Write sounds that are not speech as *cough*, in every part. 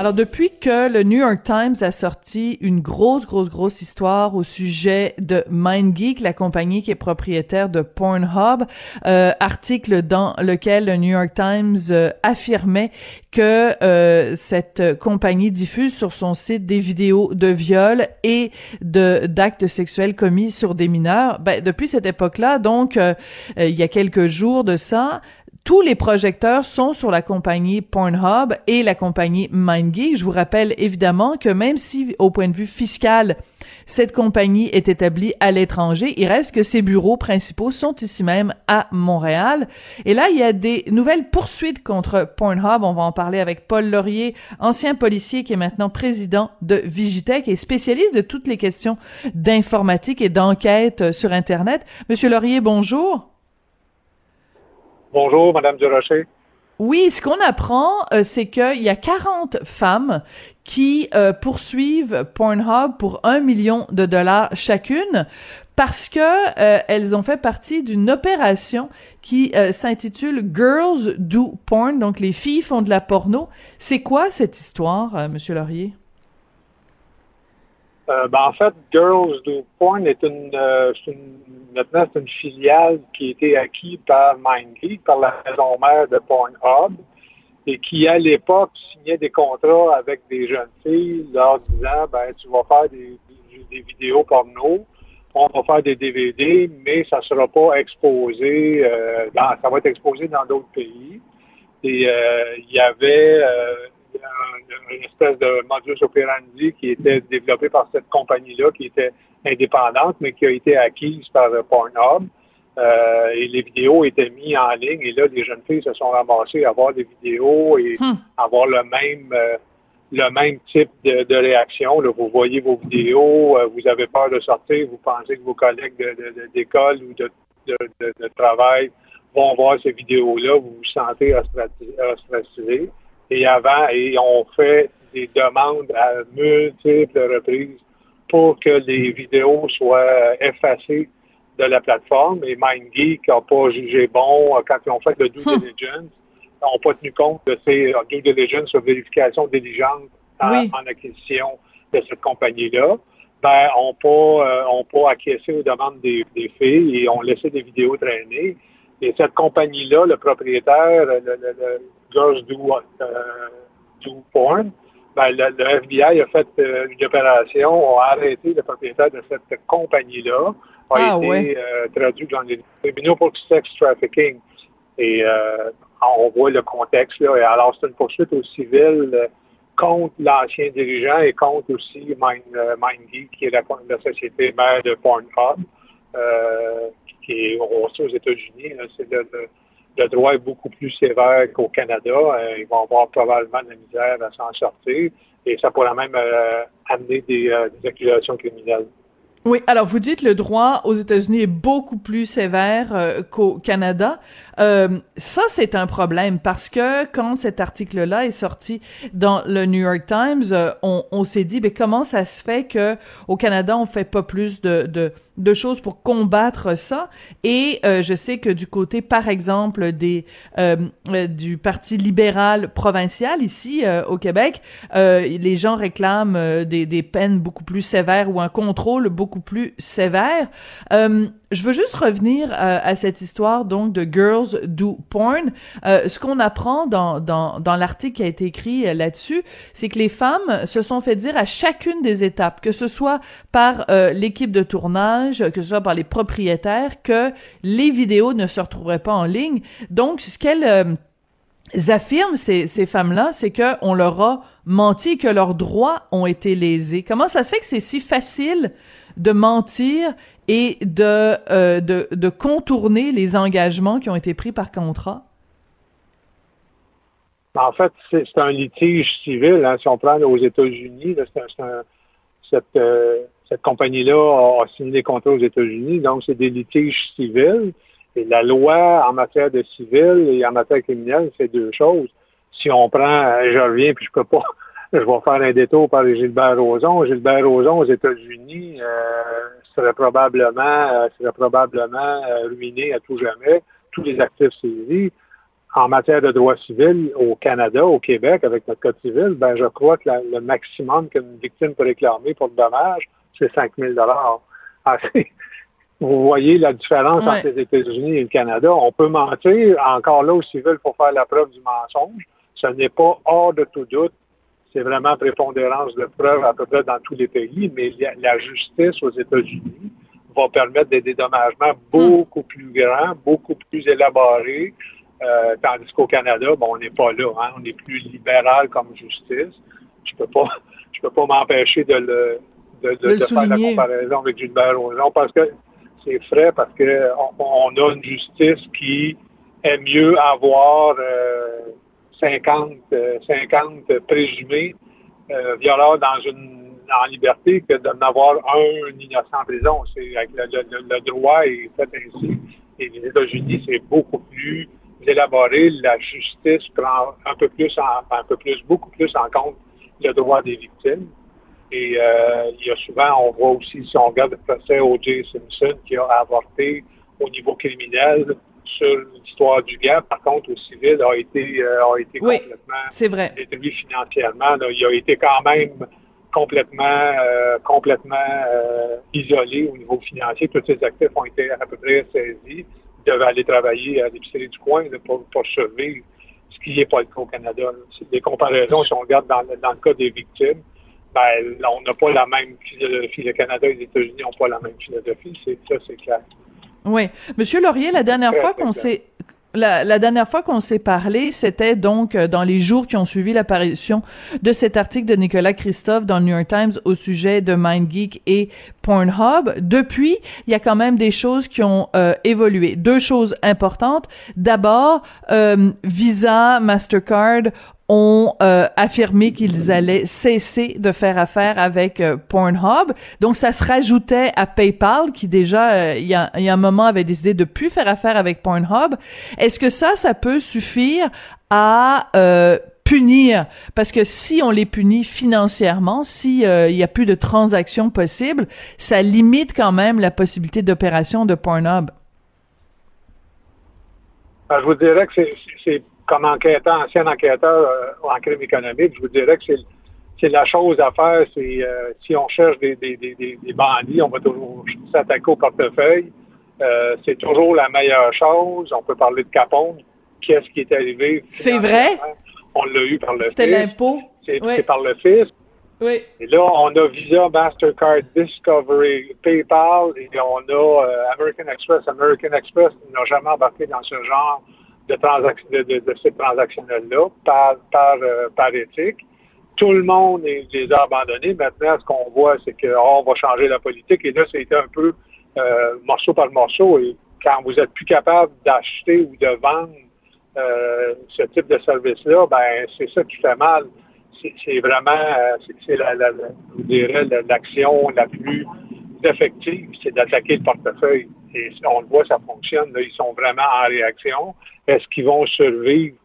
Alors, depuis que le New York Times a sorti une grosse, grosse, grosse histoire au sujet de MindGeek, la compagnie qui est propriétaire de Pornhub, euh, article dans lequel le New York Times euh, affirmait que euh, cette compagnie diffuse sur son site des vidéos de viol et de d'actes sexuels commis sur des mineurs. Ben, depuis cette époque-là, donc, euh, il y a quelques jours de ça, tous les projecteurs sont sur la compagnie Pornhub et la compagnie MindGeek. Je vous rappelle évidemment que même si, au point de vue fiscal, cette compagnie est établie à l'étranger, il reste que ses bureaux principaux sont ici même à Montréal. Et là, il y a des nouvelles poursuites contre Pornhub. On va en parler avec Paul Laurier, ancien policier qui est maintenant président de Vigitech et spécialiste de toutes les questions d'informatique et d'enquête sur Internet. Monsieur Laurier, bonjour. Bonjour, Madame Durocher. Oui, ce qu'on apprend, euh, c'est qu'il y a 40 femmes qui euh, poursuivent Pornhub pour un million de dollars chacune parce que euh, elles ont fait partie d'une opération qui s'intitule Girls Do Porn, donc les filles font de la porno. C'est quoi cette histoire, Monsieur Laurier? Euh, ben, en fait, Girls Do Porn est une, euh, une maintenant c'est une filiale qui a été acquise par MindGeek, par la maison mère de Pornhub, et qui à l'époque signait des contrats avec des jeunes filles, leur disant ben tu vas faire des, vidéos porno, on va faire des DVD, mais ça sera pas exposé, euh, dans, ça va être exposé dans d'autres pays. Et il y avait une espèce de modus operandi qui était développé par cette compagnie-là, qui était indépendante, mais qui a été acquise par Pornhub. Euh, et les vidéos étaient mises en ligne. Et là, les jeunes filles se sont ramassées à voir des vidéos et hmm. avoir le même euh, le même type de, réaction. Là, vous voyez vos vidéos, euh, vous avez peur de sortir, vous pensez que vos collègues d'école ou de, de, travail vont voir ces vidéos-là, vous vous sentez ostracisé et avant, et on fait des demandes à multiples reprises pour que les vidéos soient effacées de la plateforme. Et MindGeek n'a pas jugé bon quand ils ont fait le due hmm. diligence. Ils n'ont pas tenu compte de ces due diligence sur vérification diligente en, acquisition de cette compagnie-là. Ben, on pas, euh, on pas acquiescé aux demandes des, filles et ont laissé des vidéos traîner. Et cette compagnie-là, le propriétaire, le Girls Do, euh, Porn, ben, le, FBI a fait euh, une opération, a arrêté le propriétaire de cette compagnie-là, a ah, été euh, traduit dans les tribunaux pour sex trafficking. Et on voit le contexte là. Et alors, c'est une poursuite au civil contre l'ancien dirigeant et contre aussi Mind, MindGeek, qui est la, société mère de Pornhub, qui est aussi aux États-Unis. C'est le, le droit est beaucoup plus sévère qu'au Canada. Euh, ils vont avoir probablement de la misère à s'en sortir et ça pourrait même euh, amener euh, des, accusations criminelles. Oui, alors vous dites le droit aux États-Unis est beaucoup plus sévère qu'au Canada. Euh, ça, c'est un problème parce que quand cet article-là est sorti dans le New York Times, euh, on, s'est dit, mais comment ça se fait que au Canada, on fait pas plus de choses pour combattre ça? Et euh, je sais que du côté, par exemple, des du Parti libéral provincial ici au Québec, les gens réclament des, des peines beaucoup plus sévères ou un contrôle beaucoup plus sévère. Je veux juste revenir euh, à cette histoire donc de Girls Do Porn. Euh, ce qu'on apprend dans, dans, dans l'article qui a été écrit euh, là-dessus, c'est que les femmes se sont fait dire à chacune des étapes, que ce soit par l'équipe de tournage, que ce soit par les propriétaires, que les vidéos ne se retrouveraient pas en ligne. Donc, ce qu'elles affirment, ces, ces femmes-là, c'est qu'on leur a menti, que leurs droits ont été lésés. Comment ça se fait que c'est si facile de mentir et de, euh, de, de, contourner les engagements qui ont été pris par contrat? En fait, c'est un litige civil. Hein. Si on prend aux États-Unis, cette, euh, cette compagnie-là a, signé des contrats aux États-Unis, donc c'est des litiges civils. Et la loi en matière de civil et en matière criminelle, c'est deux choses. Si on prend, je reviens, puis je peux pas je vais faire un détour par Gilbert Rozon. Gilbert Rozon aux États-Unis euh, serait probablement, euh, serait probablement euh, ruiné à tout jamais. Tous les actifs saisis. En matière de droit civil, au Canada, au Québec, avec notre code civil, ben, je crois que le maximum qu'une victime peut réclamer pour le dommage, c'est 5 000 ah, *laughs* Vous voyez la différence entre les États-Unis et le Canada. On peut mentir. Encore là, au civil, pour faire la preuve du mensonge. Ce n'est pas hors de tout doute c'est vraiment prépondérance de preuves à peu près dans tous les pays, mais la justice aux États-Unis va permettre des dédommagements beaucoup plus grands, beaucoup plus élaborés, euh, tandis qu'au Canada, bon, on n'est pas là, hein, on est plus libéral comme justice. Je peux pas, *laughs* je peux pas m'empêcher de le, de, faire la comparaison avec Gilbert Rozon parce que c'est frais, parce que on, a une justice qui est mieux avoir euh, 50, 50 euh, présumés euh, violeurs dans une en liberté que d'en avoir un innocent en prison. C'est le, droit est fait ainsi. Et les États-Unis, c'est beaucoup plus élaboré. La justice prend un peu plus, un peu plus, beaucoup plus en compte le droit des victimes. Et euh, il y a souvent, on voit aussi, si on regarde le procès O.J. Simpson qui a avorté au niveau criminel, sur l'histoire du gap, par contre, au civil, a été, euh, a été complètement détruit financièrement. il a été quand même complètement, euh, complètement euh, isolé au niveau financier. Tous ses actifs ont été à peu près saisis. Il devait aller travailler à l'épicerie du coin pour, pour survivre, ce qui n'est pas le cas au Canada. C'est des comparaisons, si on regarde dans, dans le cas des victimes, ben, on n'a pas la même philosophie. Le Canada et les États-Unis n'ont pas la même philosophie. C'est, ça, c'est clair. Oui. Monsieur Laurier, la dernière fois qu'on s'est la, dernière fois qu'on s'est parlé, c'était donc euh, dans les jours qui ont suivi l'apparition de cet article de Nicolas Christophe dans le New York Times au sujet de MindGeek et Pornhub. Depuis, il y a quand même des choses qui ont euh, évolué. Deux choses importantes. D'abord, euh, Visa, Mastercard ont euh, affirmé qu'ils allaient cesser de faire affaire avec euh, Pornhub. Donc, ça se rajoutait à PayPal, qui déjà, euh, il, y a, un moment, avait décidé de plus faire affaire avec Pornhub. Est-ce que ça, ça peut suffire à punir? Parce que si on les punit financièrement, si il y a plus de transactions possibles, ça limite quand même la possibilité d'opération de Pornhub. Ben, je vous dirais que c'est comme enquêteur, ancien enquêteur euh, en crime économique, je vous dirais que c'est la chose à faire, c'est euh, si on cherche des, bandits, on va toujours s'attaquer au portefeuille. Euh, c'est toujours la meilleure chose. On peut parler de Capone. Qu'est-ce qui est arrivé? C'est vrai? On l'a eu par le fisc. C'était l'impôt. C'est par le fisc. Oui. Et là, on a Visa, Mastercard, Discovery, PayPal et on a American Express. American Express n'a jamais embarqué dans ce genre de, ces transactionnels-là par, par, euh, par éthique. Tout le monde les a abandonnés. Maintenant, ce qu'on voit, c'est qu'on oh, va changer la politique. Et là, c'était un peu euh, morceau par morceau. Et quand vous êtes plus capable d'acheter ou de vendre euh, ce type de service-là, ben c'est ça qui fait mal. C'est vraiment, c'est la, la, je dirais, l'action la plus effective, c'est d'attaquer le portefeuille. Et on le voit, ça fonctionne. ils sont vraiment en réaction. Est-ce qu'ils vont survivre?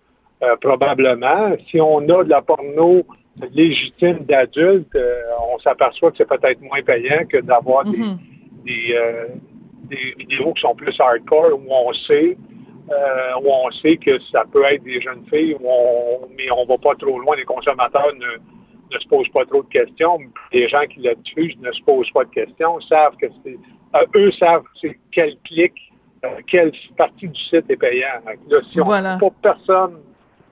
Euh, probablement. Si on a de la porno légitime d'adultes, euh, on s'aperçoit que c'est peut-être moins payant que d'avoir des, mm-hmm. euh, des, vidéos qui sont plus hardcore où on sait où on sait que ça peut être des jeunes filles, mais on va pas trop loin. Les consommateurs ne, ne se posent pas trop de questions. Les gens qui la diffusent ne se posent pas de questions, savent que c'est euh, eux savent quel clic, euh, quelle partie du site est payant. Là, si on n'a pas personne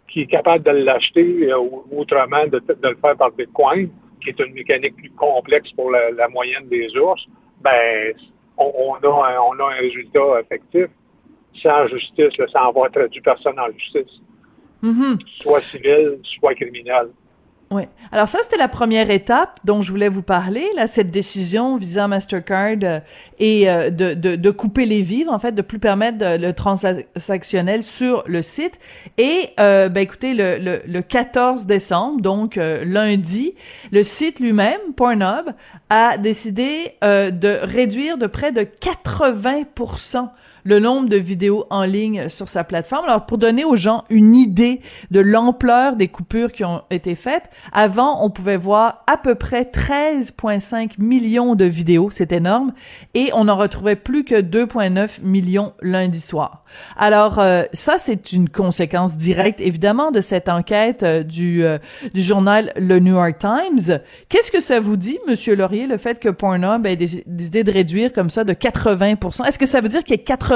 qui est capable de l'acheter euh, ou autrement de, le faire par Bitcoin, qui est une mécanique plus complexe pour la, moyenne des ours, ben on, a un, on a un résultat effectif sans justice, sans avoir traduit personne en justice. Mm-hmm. Soit civil, soit criminel. Oui. Alors ça, c'était la première étape dont je voulais vous parler, là, cette décision Visa Mastercard euh, et euh, de, de, de, couper les vivres, en fait, de plus permettre le transactionnel sur le site. Et euh, ben écoutez, le, le, le 14 décembre, donc euh, lundi, le site lui-même, Pornhub, a décidé de réduire de près de 80 le nombre de vidéos en ligne sur sa plateforme. Alors, pour donner aux gens une idée de l'ampleur des coupures qui ont été faites, avant, on pouvait voir à peu près 13,5 millions de vidéos, c'est énorme, et on en retrouvait plus que 2,9 millions lundi soir. Alors, euh, ça, c'est une conséquence directe, évidemment, de cette enquête euh, du, euh, du journal Le New York Times. Qu'est-ce que ça vous dit, Monsieur Laurier, le fait que Pornhub ait décidé de réduire comme ça de 80% Est-ce que ça veut dire qu'il y a 80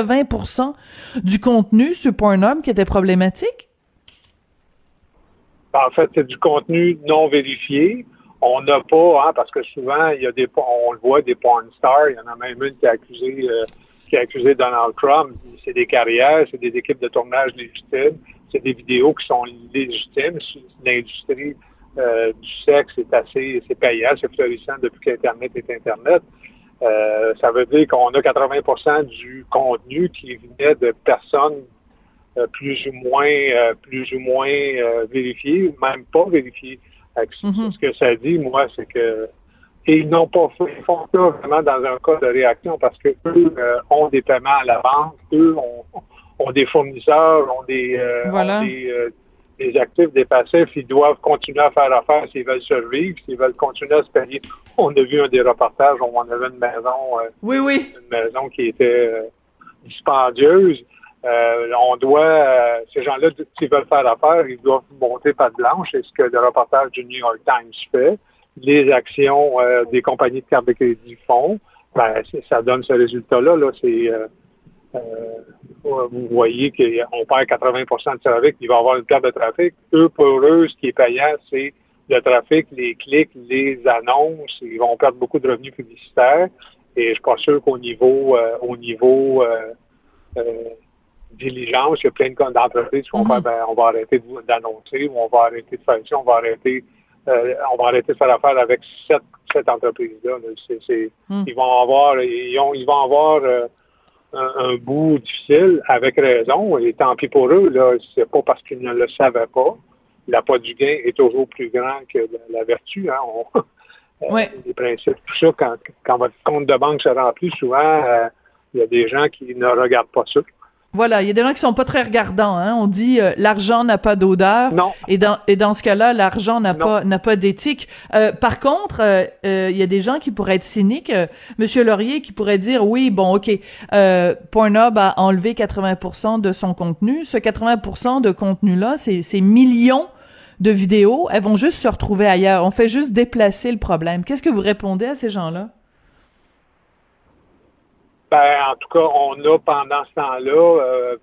du contenu sur Pornhub qui était problématique? Ben, en fait, c'est du contenu non vérifié. On n'a pas, hein, parce que souvent, on le voit, des porn stars. Il y en a même une qui a accusé, euh, Donald Trump. C'est des carrières, c'est des équipes de tournage légitimes, c'est des vidéos qui sont légitimes. L'industrie euh, du sexe est assez, c'est payant, c'est florissant depuis qu'Internet est Internet. Euh, ça veut dire qu'on a 80% du contenu qui venait de personnes euh, plus ou moins euh, plus ou moins vérifiées, même pas vérifiées. Mm-hmm. Ce que ça dit, moi, c'est que et ils n'ont pas fait, ils font ça vraiment dans un cas de réaction parce que eux ont des paiements à la banque, eux ont, des fournisseurs, ont des, ont des des actifs, des passifs, ils doivent continuer à faire affaire s'ils veulent survivre, s'ils veulent continuer à se payer. On a vu un des reportages, on avait une maison, euh, oui, oui. une maison qui était euh, dispendieuse. Euh, on doit, ces gens-là, s'ils veulent faire affaire, ils doivent monter pas de blanche. C'est ce que le reportage du New York Times fait. Les actions des compagnies de carte de crédit font. Ben, ça donne ce résultat-là. Là, c'est euh, vous voyez qu'on perd 80% de trafic, il va y avoir une perte de trafic. Eux, pour eux, ce qui est payant, c'est le trafic, les clics, les annonces. Ils vont perdre beaucoup de revenus publicitaires. Et je suis pas sûr qu'au niveau, euh, au niveau euh, diligence, il y a plein d'entreprises qui vont faire, mm-hmm. ben, on va arrêter d'annoncer, ou on va arrêter de faire ça, on va arrêter, on va arrêter de faire affaire avec cette, cette entreprise-là. Mm. Ils vont avoir, ils, ont, ils vont avoir un, bout difficile, avec raison, et tant pis pour eux, là, c'est pas parce qu'ils ne le savaient pas. L'appât du gain est toujours plus grand que la, vertu, hein. *laughs* euh, Les principes, tout ça, quand, quand votre compte de banque se remplit, souvent, euh, il y a des gens qui ne regardent pas ça. Voilà, il y a des gens qui sont pas très regardants. Hein? On dit euh, l'argent n'a pas d'odeur. Non. Et dans et dans ce cas-là, l'argent n'a pas n'a pas d'éthique. Euh, par contre, euh, il y a des gens qui pourraient être cyniques. Monsieur Laurier qui pourrait dire oui, bon, ok, Pornhub a enlevé 80% de son contenu. Ce 80% de contenu-là, c'est ces millions de vidéos, elles vont juste se retrouver ailleurs. On fait juste déplacer le problème. Qu'est-ce que vous répondez à ces gens-là? Ben, en tout cas, on a pendant ce temps-là euh,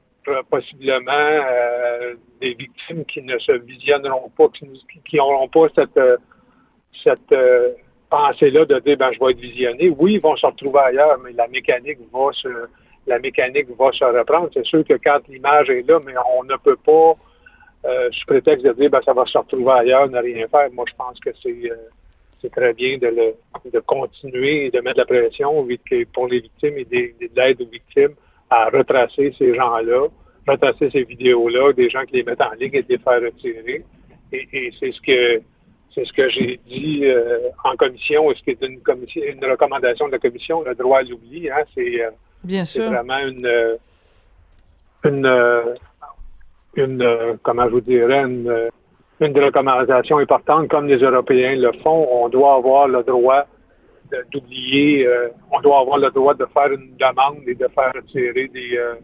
possiblement euh, des victimes qui ne se visionneront pas, qui n'auront pas cette, euh, cette pensée-là de dire ben je vais être visionné. Oui, ils vont se retrouver ailleurs, mais la mécanique va se la mécanique va se reprendre. C'est sûr que quand l'image est là, mais on ne peut pas, sous prétexte de dire ben ça va se retrouver ailleurs, ne rien faire. Moi, je pense que c'est c'est très bien de, le, de continuer et de mettre la pression pour les victimes et de l'aide aux victimes à retracer ces gens-là, retracer ces vidéos-là, des gens qui les mettent en ligne et de les faire retirer. Et, c'est ce que c'est ce que j'ai dit euh, en commission, ce qui est une, commission, une recommandation de la commission, le droit à l'oubli, hein, c'est euh, vraiment une, une, une, comment je vous dirais, une, des recommandations importantes, comme les Européens le font, on doit avoir le droit d'oublier, euh, on doit avoir le droit de faire une demande et de faire retirer des, euh,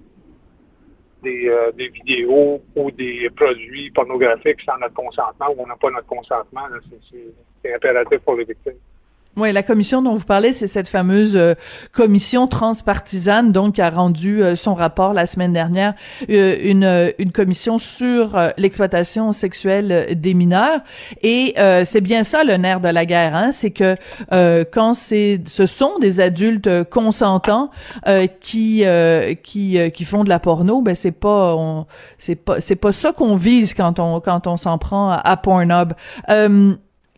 euh, des, vidéos ou des produits pornographiques sans notre consentement ou on n'a pas notre consentement. C'est impératif pour les victimes. Oui, la commission dont vous parlez, c'est cette fameuse euh, commission transpartisane, donc qui a rendu euh, son rapport la semaine dernière, euh, une, une commission sur l'exploitation sexuelle des mineurs. Et c'est bien ça le nerf de la guerre, hein, c'est que quand c'est, ce sont des adultes consentants qui qui qui font de la porno, ben c'est pas c'est pas c'est pas ça qu'on vise quand on quand on s'en prend à, à Pornhub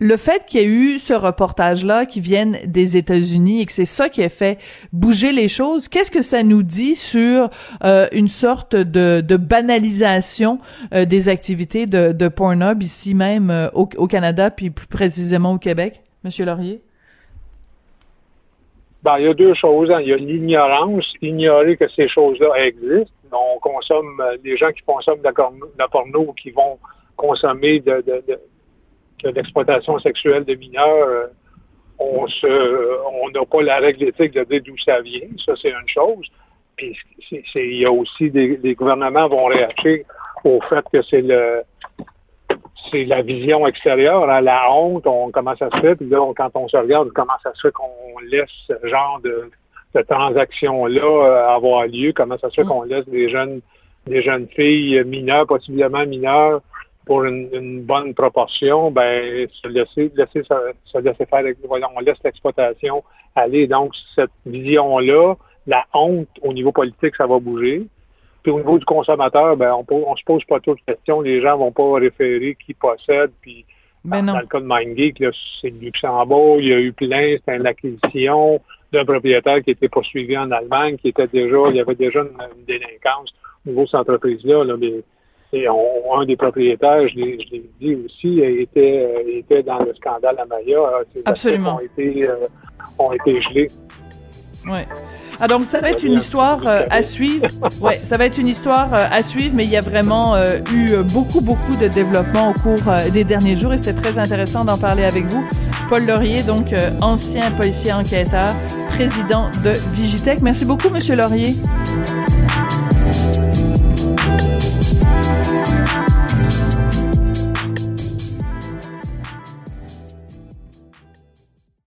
le fait qu'il y ait eu ce reportage-là qui vienne des États-Unis et que c'est ça qui a fait bouger les choses, qu'est-ce que ça nous dit sur euh, une sorte de, banalisation euh, des activités de, de Pornhub ici même euh, au, Canada, puis plus précisément au Québec, Monsieur Laurier? Ben, il y a deux choses. Hein. Il y a l'ignorance, ignorer que ces choses-là existent. On consomme, euh, les gens qui consomment de la, porno ou qui vont consommer de, l'exploitation sexuelle de mineurs, euh, on se, on n'a pas la règle éthique de dire d'où ça vient. Ça, c'est une chose. Puis, il y a aussi des, les gouvernements vont réagir au fait que c'est le, c'est la vision extérieure, hein, la honte, on, comment ça se fait, puis là, quand on se regarde, comment ça se fait qu'on laisse ce genre de, de transaction-là euh, avoir lieu, comment ça se fait mm. qu'on laisse des jeunes des jeunes filles mineures, possiblement mineures, pour une, bonne proportion, ben se laisser, laisser se, laisser faire, on laisse l'exploitation aller. Donc, cette vision-là, la honte au niveau politique, ça va bouger. Puis au niveau du consommateur, ben on, on se pose pas trop de questions. Les gens vont pas référer qui possède. Puis ben dans, le cas de MindGeek, c'est Luxembourg, il y a eu plein, c'était une acquisition d'un propriétaire qui était poursuivi en Allemagne, qui était déjà, il y avait déjà une, délinquance au niveau de cette entreprise-là. Là, mais, et un des propriétaires, je l'ai dit aussi, était, euh, était dans le scandale à Maya. Absolument. Ont été, euh, ont été gelés. Ouais. Ah donc ça va être une histoire euh, à suivre. Ouais, ça va être une histoire euh, à suivre, mais il y a vraiment euh, eu beaucoup beaucoup de développement au cours des derniers jours et c'était très intéressant d'en parler avec vous. Paul Laurier, donc ancien policier enquêteur, président de Vigitech. Merci beaucoup, Monsieur Laurier.